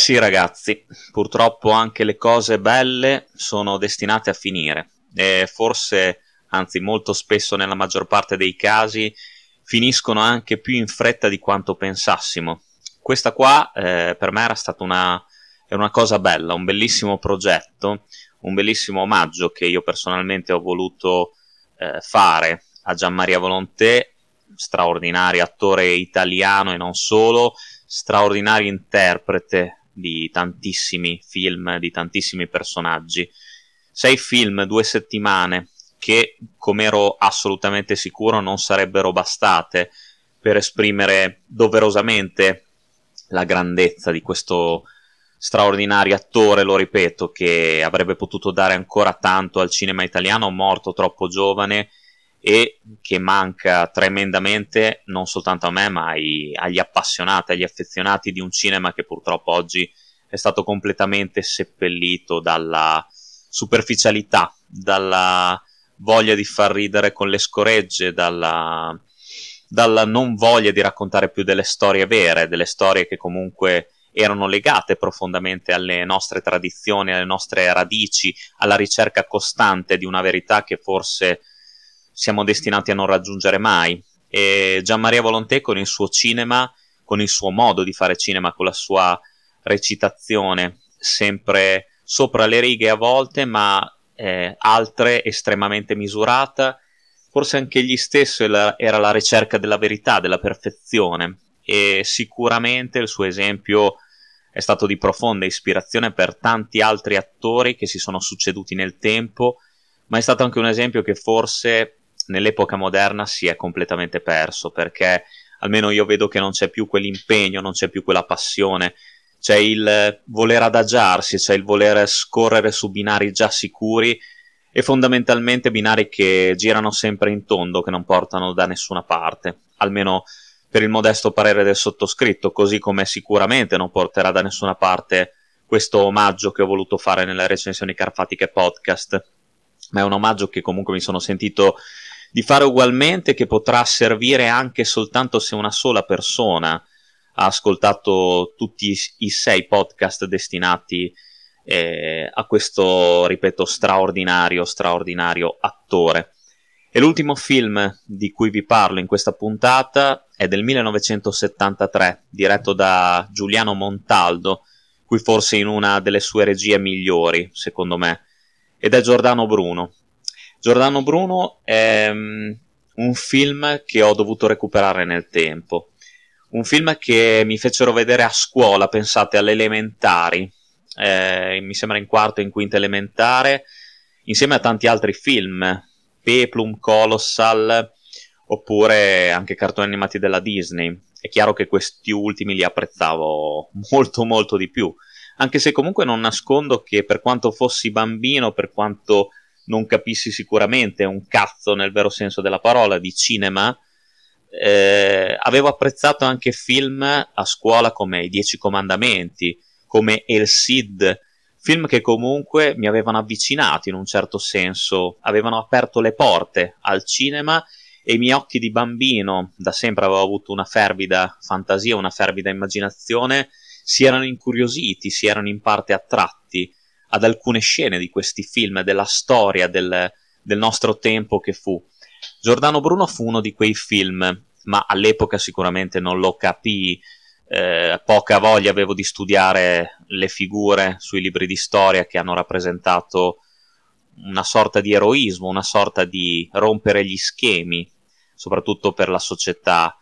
Sì ragazzi, purtroppo anche le cose belle sono destinate a finire e forse, anzi molto spesso nella maggior parte dei casi, finiscono anche più in fretta di quanto pensassimo. Questa qua eh, per me era stata una, era una cosa bella, un bellissimo progetto, un bellissimo omaggio che io personalmente ho voluto eh, fare a Gianmaria Volonté, straordinario attore italiano e non solo, straordinario interprete di tantissimi film, di tantissimi personaggi. Sei film, due settimane, che, come ero assolutamente sicuro, non sarebbero bastate per esprimere doverosamente la grandezza di questo straordinario attore, lo ripeto, che avrebbe potuto dare ancora tanto al cinema italiano, morto troppo giovane e che manca tremendamente non soltanto a me, ma ai, agli appassionati, agli affezionati di un cinema che purtroppo oggi è stato completamente seppellito dalla superficialità, dalla voglia di far ridere con le scoregge, dalla, dalla non voglia di raccontare più delle storie vere, delle storie che comunque erano legate profondamente alle nostre tradizioni, alle nostre radici, alla ricerca costante di una verità che forse siamo destinati a non raggiungere mai. E Gian Maria Volonté con il suo cinema, con il suo modo di fare cinema, con la sua recitazione, sempre sopra le righe a volte, ma eh, altre estremamente misurata, forse anche egli stesso era la ricerca della verità, della perfezione. E sicuramente il suo esempio è stato di profonda ispirazione per tanti altri attori che si sono succeduti nel tempo, ma è stato anche un esempio che forse nell'epoca moderna si è completamente perso perché almeno io vedo che non c'è più quell'impegno, non c'è più quella passione, c'è il voler adagiarsi, c'è il voler scorrere su binari già sicuri e fondamentalmente binari che girano sempre in tondo, che non portano da nessuna parte, almeno per il modesto parere del sottoscritto, così come sicuramente non porterà da nessuna parte questo omaggio che ho voluto fare nelle recensioni carfatiche podcast, ma è un omaggio che comunque mi sono sentito di fare ugualmente, che potrà servire anche soltanto se una sola persona ha ascoltato tutti i sei podcast destinati eh, a questo, ripeto, straordinario, straordinario attore. E l'ultimo film di cui vi parlo in questa puntata è del 1973, diretto da Giuliano Montaldo, qui forse in una delle sue regie migliori, secondo me, ed è Giordano Bruno. Giordano Bruno è um, un film che ho dovuto recuperare nel tempo. Un film che mi fecero vedere a scuola, pensate alle elementari, eh, mi sembra in quarto e in quinta elementare, insieme a tanti altri film, Peplum, Colossal, oppure anche cartoni animati della Disney. È chiaro che questi ultimi li apprezzavo molto molto di più, anche se comunque non nascondo che per quanto fossi bambino, per quanto non capissi sicuramente un cazzo nel vero senso della parola di cinema, eh, avevo apprezzato anche film a scuola come I Dieci Comandamenti, come El Cid, film che comunque mi avevano avvicinato in un certo senso, avevano aperto le porte al cinema e i miei occhi di bambino, da sempre avevo avuto una fervida fantasia, una fervida immaginazione, si erano incuriositi, si erano in parte attratti ad alcune scene di questi film, della storia del, del nostro tempo che fu. Giordano Bruno fu uno di quei film, ma all'epoca sicuramente non lo capii, eh, poca voglia avevo di studiare le figure sui libri di storia che hanno rappresentato una sorta di eroismo, una sorta di rompere gli schemi, soprattutto per la società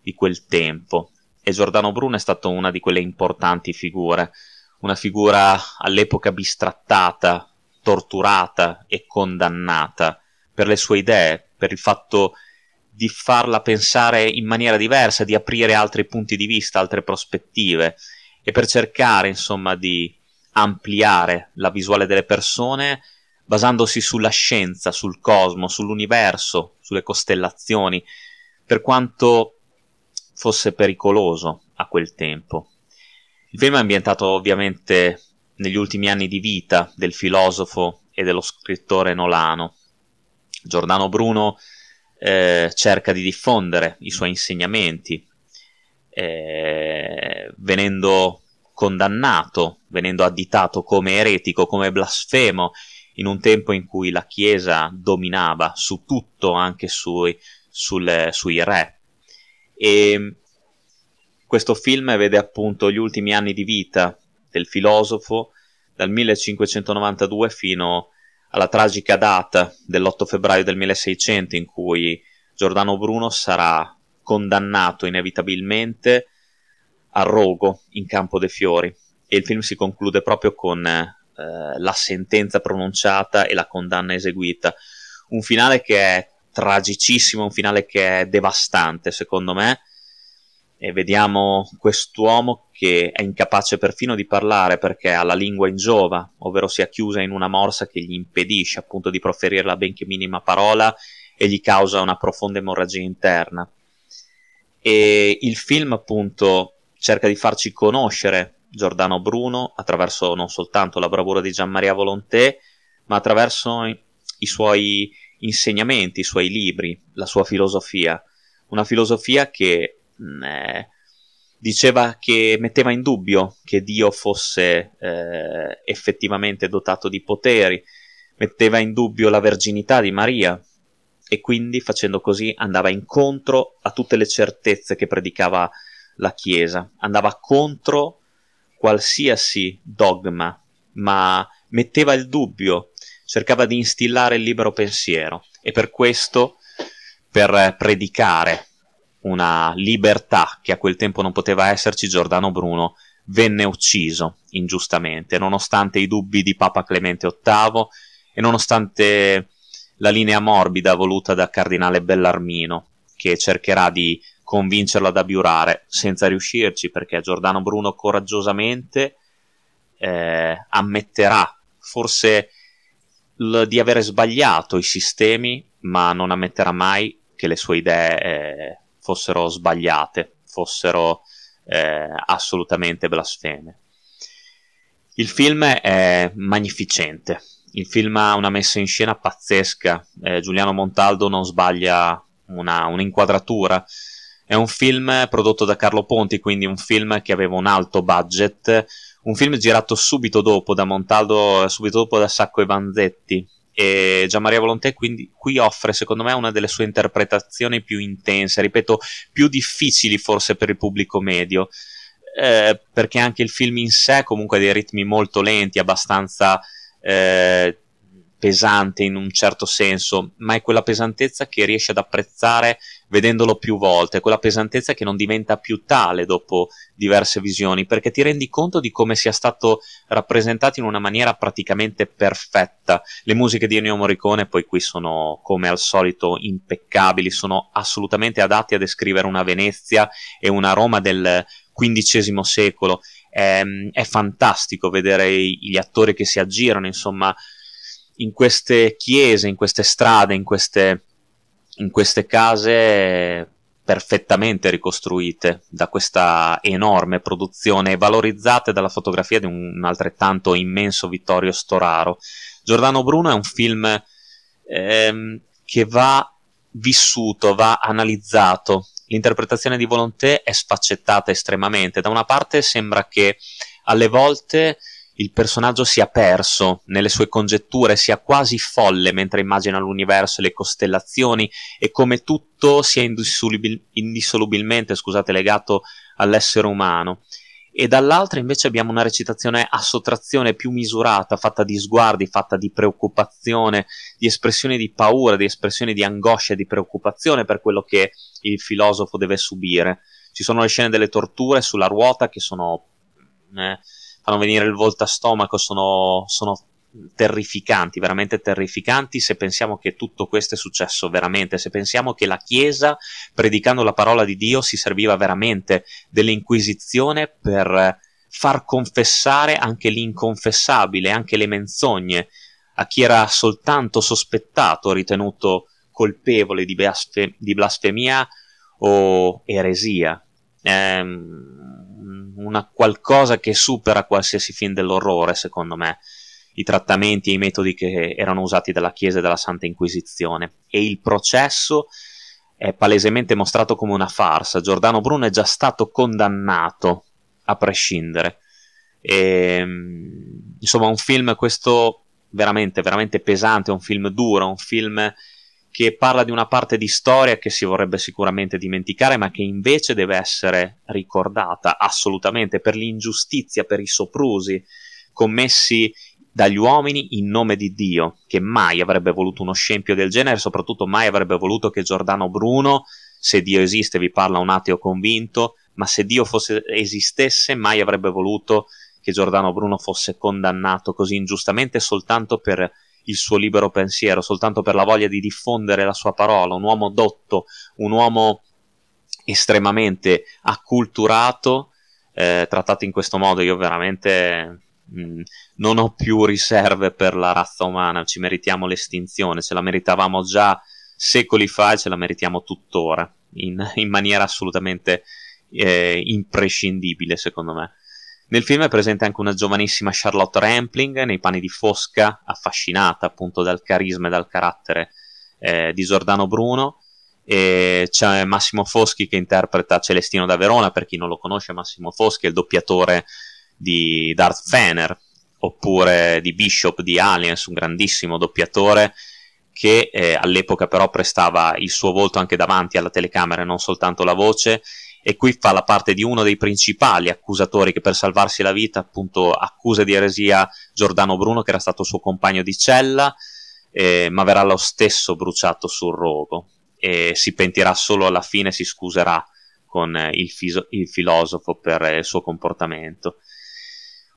di quel tempo. E Giordano Bruno è stato una di quelle importanti figure, una figura all'epoca bistrattata, torturata e condannata per le sue idee, per il fatto di farla pensare in maniera diversa, di aprire altri punti di vista, altre prospettive e per cercare insomma di ampliare la visuale delle persone basandosi sulla scienza, sul cosmo, sull'universo, sulle costellazioni, per quanto fosse pericoloso a quel tempo. Il film è ambientato ovviamente negli ultimi anni di vita del filosofo e dello scrittore nolano. Giordano Bruno eh, cerca di diffondere i suoi insegnamenti, eh, venendo condannato, venendo additato come eretico, come blasfemo, in un tempo in cui la Chiesa dominava su tutto, anche sui, sul, sui re. E questo film vede appunto gli ultimi anni di vita del filosofo dal 1592 fino alla tragica data dell'8 febbraio del 1600 in cui Giordano Bruno sarà condannato inevitabilmente a rogo in Campo dei Fiori e il film si conclude proprio con eh, la sentenza pronunciata e la condanna eseguita. Un finale che è tragicissimo, un finale che è devastante secondo me e vediamo quest'uomo che è incapace perfino di parlare perché ha la lingua in giova, ovvero sia chiusa in una morsa che gli impedisce appunto di proferire la benché minima parola e gli causa una profonda emorragia interna. E il film appunto cerca di farci conoscere Giordano Bruno attraverso non soltanto la bravura di Gian Maria Volonté, ma attraverso i suoi insegnamenti, i suoi libri, la sua filosofia. Una filosofia che eh, diceva che metteva in dubbio che Dio fosse eh, effettivamente dotato di poteri, metteva in dubbio la verginità di Maria. E quindi facendo così andava incontro a tutte le certezze che predicava la Chiesa, andava contro qualsiasi dogma, ma metteva il dubbio, cercava di instillare il libero pensiero. E per questo, per predicare una libertà che a quel tempo non poteva esserci, Giordano Bruno venne ucciso ingiustamente, nonostante i dubbi di Papa Clemente VIII e nonostante la linea morbida voluta da Cardinale Bellarmino, che cercherà di convincerlo ad abiurare senza riuscirci, perché Giordano Bruno coraggiosamente eh, ammetterà forse l- di avere sbagliato i sistemi, ma non ammetterà mai che le sue idee eh, fossero sbagliate, fossero eh, assolutamente blasfeme. Il film è magnificente, il film ha una messa in scena pazzesca, eh, Giuliano Montaldo non sbaglia una, un'inquadratura, è un film prodotto da Carlo Ponti, quindi un film che aveva un alto budget, un film girato subito dopo da Montaldo, subito dopo da Sacco e Vanzetti, e Gianmaria Volonté quindi qui offre secondo me una delle sue interpretazioni più intense, ripeto, più difficili forse per il pubblico medio, eh, perché anche il film in sé comunque ha dei ritmi molto lenti, abbastanza eh, pesante in un certo senso, ma è quella pesantezza che riesce ad apprezzare vedendolo più volte, quella pesantezza che non diventa più tale dopo diverse visioni, perché ti rendi conto di come sia stato rappresentato in una maniera praticamente perfetta. Le musiche di Ennio Morricone poi qui sono come al solito impeccabili, sono assolutamente adatti a descrivere una Venezia e una Roma del XV secolo. È, è fantastico vedere gli attori che si aggirano, insomma, in queste chiese, in queste strade, in queste, in queste case perfettamente ricostruite da questa enorme produzione e valorizzate dalla fotografia di un altrettanto immenso Vittorio Storaro. Giordano Bruno è un film ehm, che va vissuto, va analizzato. L'interpretazione di Volonté è sfaccettata estremamente. Da una parte sembra che alle volte il personaggio sia perso nelle sue congetture, sia quasi folle mentre immagina l'universo e le costellazioni e come tutto sia indissolubil- indissolubilmente scusate, legato all'essere umano. E dall'altra invece abbiamo una recitazione a sottrazione più misurata, fatta di sguardi, fatta di preoccupazione, di espressioni di paura, di espressioni di angoscia di preoccupazione per quello che il filosofo deve subire. Ci sono le scene delle torture sulla ruota che sono eh, fanno venire il volto a stomaco, sono, sono terrificanti, veramente terrificanti se pensiamo che tutto questo è successo veramente, se pensiamo che la Chiesa, predicando la parola di Dio, si serviva veramente dell'Inquisizione per far confessare anche l'inconfessabile, anche le menzogne, a chi era soltanto sospettato, ritenuto colpevole di, blasfe- di blasfemia o eresia. Ehm, una qualcosa che supera qualsiasi film dell'orrore, secondo me, i trattamenti e i metodi che erano usati dalla Chiesa e dalla Santa Inquisizione. E il processo è palesemente mostrato come una farsa. Giordano Bruno è già stato condannato, a prescindere. E, insomma, un film questo veramente, veramente pesante, un film duro, un film che parla di una parte di storia che si vorrebbe sicuramente dimenticare, ma che invece deve essere ricordata assolutamente per l'ingiustizia, per i soprusi commessi dagli uomini in nome di Dio, che mai avrebbe voluto uno scempio del genere, soprattutto mai avrebbe voluto che Giordano Bruno, se Dio esiste, vi parla un ateo convinto, ma se Dio fosse, esistesse, mai avrebbe voluto che Giordano Bruno fosse condannato così ingiustamente soltanto per il suo libero pensiero, soltanto per la voglia di diffondere la sua parola, un uomo dotto, un uomo estremamente acculturato, eh, trattato in questo modo, io veramente mh, mm, non ho più riserve per la razza umana, ci meritiamo l'estinzione, ce la meritavamo già secoli fa e ce la meritiamo tuttora, in, in maniera assolutamente eh, imprescindibile secondo me. Nel film è presente anche una giovanissima Charlotte Rampling nei panni di Fosca, affascinata appunto dal carisma e dal carattere eh, di Giordano Bruno. E c'è Massimo Foschi che interpreta Celestino da Verona, per chi non lo conosce Massimo Foschi è il doppiatore di Darth Fener, oppure di Bishop di Aliens, un grandissimo doppiatore che eh, all'epoca però prestava il suo volto anche davanti alla telecamera e non soltanto la voce e qui fa la parte di uno dei principali accusatori che per salvarsi la vita appunto accusa di eresia Giordano Bruno che era stato suo compagno di cella eh, ma verrà lo stesso bruciato sul rogo. E si pentirà solo alla fine si scuserà con il, fiso- il filosofo per il suo comportamento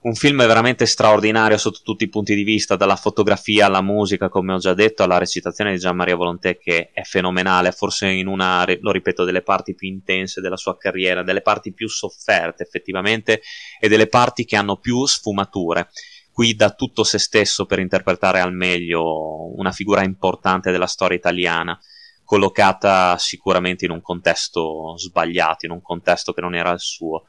un film veramente straordinario sotto tutti i punti di vista, dalla fotografia alla musica, come ho già detto, alla recitazione di Gian Maria Volonté che è fenomenale, forse in una, lo ripeto, delle parti più intense della sua carriera, delle parti più sofferte effettivamente e delle parti che hanno più sfumature. Qui dà tutto se stesso per interpretare al meglio una figura importante della storia italiana, collocata sicuramente in un contesto sbagliato, in un contesto che non era il suo.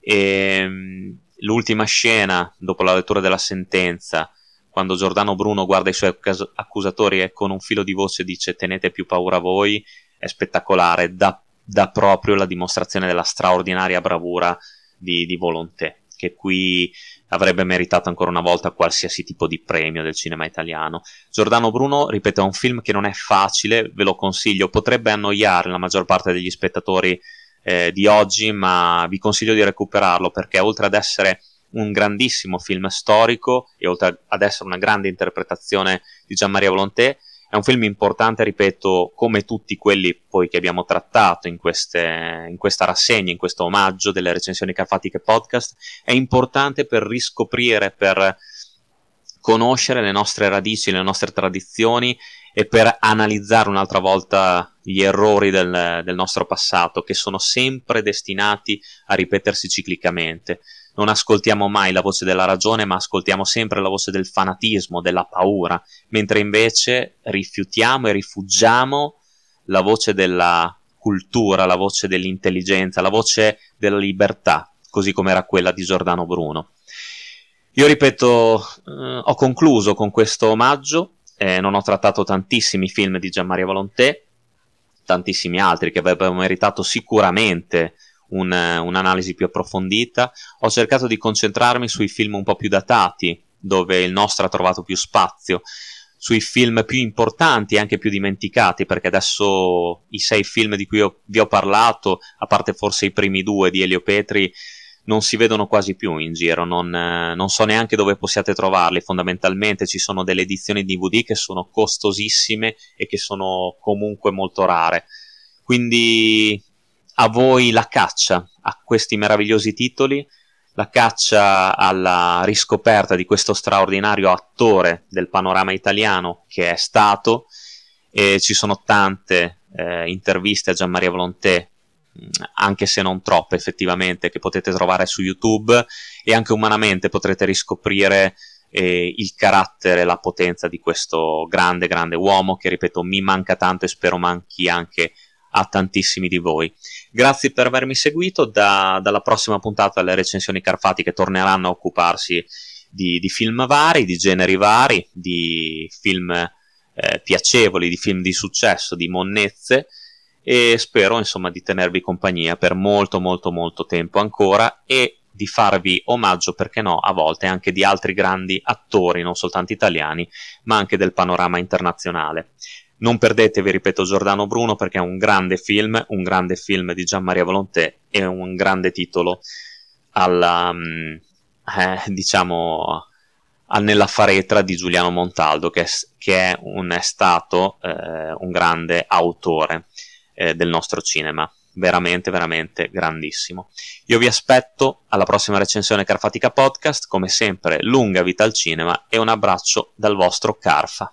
E, ehm, l'ultima scena, dopo la lettura della sentenza, quando Giordano Bruno guarda i suoi accusatori e con un filo di voce dice tenete più paura voi, è spettacolare, dà, dà proprio la dimostrazione della straordinaria bravura di, di Volonté, che qui avrebbe meritato ancora una volta qualsiasi tipo di premio del cinema italiano. Giordano Bruno, ripeto, è un film che non è facile, ve lo consiglio, potrebbe annoiare la maggior parte degli spettatori eh, di oggi, ma vi consiglio di recuperarlo perché oltre ad essere un grandissimo film storico e oltre ad essere una grande interpretazione di Gian Maria Volonté, è un film importante, ripeto, come tutti quelli poi che abbiamo trattato in, queste, in questa rassegna, in questo omaggio delle recensioni carfatiche podcast, è importante per riscoprire, per conoscere le nostre radici, le nostre tradizioni e per analizzare un'altra volta gli errori del, del, nostro passato che sono sempre destinati a ripetersi ciclicamente. Non ascoltiamo mai la voce della ragione, ma ascoltiamo sempre la voce del fanatismo, della paura, mentre invece rifiutiamo e rifugiamo la voce della cultura, la voce dell'intelligenza, la voce della libertà, così come era quella di Giordano Bruno. Io ripeto, eh, ho concluso con questo omaggio eh, non ho trattato tantissimi film di Gianmaria Volonté, tantissimi altri che avrebbero meritato sicuramente un, un'analisi più approfondita. Ho cercato di concentrarmi sui film un po' più datati, dove il nostro ha trovato più spazio, sui film più importanti e anche più dimenticati, perché adesso i sei film di cui ho, vi ho parlato, a parte forse i primi due di Elio Petri, non si vedono quasi più in giro, non, eh, non, so neanche dove possiate trovarli, fondamentalmente ci sono delle edizioni DVD che sono costosissime e che sono comunque molto rare. Quindi a voi la caccia a questi meravigliosi titoli, la caccia alla riscoperta di questo straordinario attore del panorama italiano che è stato, e ci sono tante eh, interviste a Gian Maria Volonté anche se non troppe effettivamente, che potete trovare su YouTube e anche umanamente potrete riscoprire eh, il carattere e la potenza di questo grande, grande uomo che, ripeto, mi manca tanto e spero manchi anche a tantissimi di voi. Grazie per avermi seguito, da, dalla prossima puntata le recensioni carfatiche torneranno a occuparsi di, di film vari, di generi vari, di film eh, piacevoli, di film di successo, di monnezze e spero insomma di tenervi compagnia per molto molto molto tempo ancora e di farvi omaggio, perché no, a volte anche di altri grandi attori, non soltanto italiani, ma anche del panorama internazionale. Non perdetevi, ripeto, Giordano Bruno perché è un grande film, un grande film di Gian Maria Volonté e un grande titolo alla, mm, eh, diciamo, nella faretra di Giuliano Montaldo, che è, che è, un, è stato eh, un grande autore eh, del nostro cinema. Veramente, veramente grandissimo. Io vi aspetto alla prossima recensione Carfatica Podcast. Come sempre, lunga vita al cinema e un abbraccio dal vostro Carfa.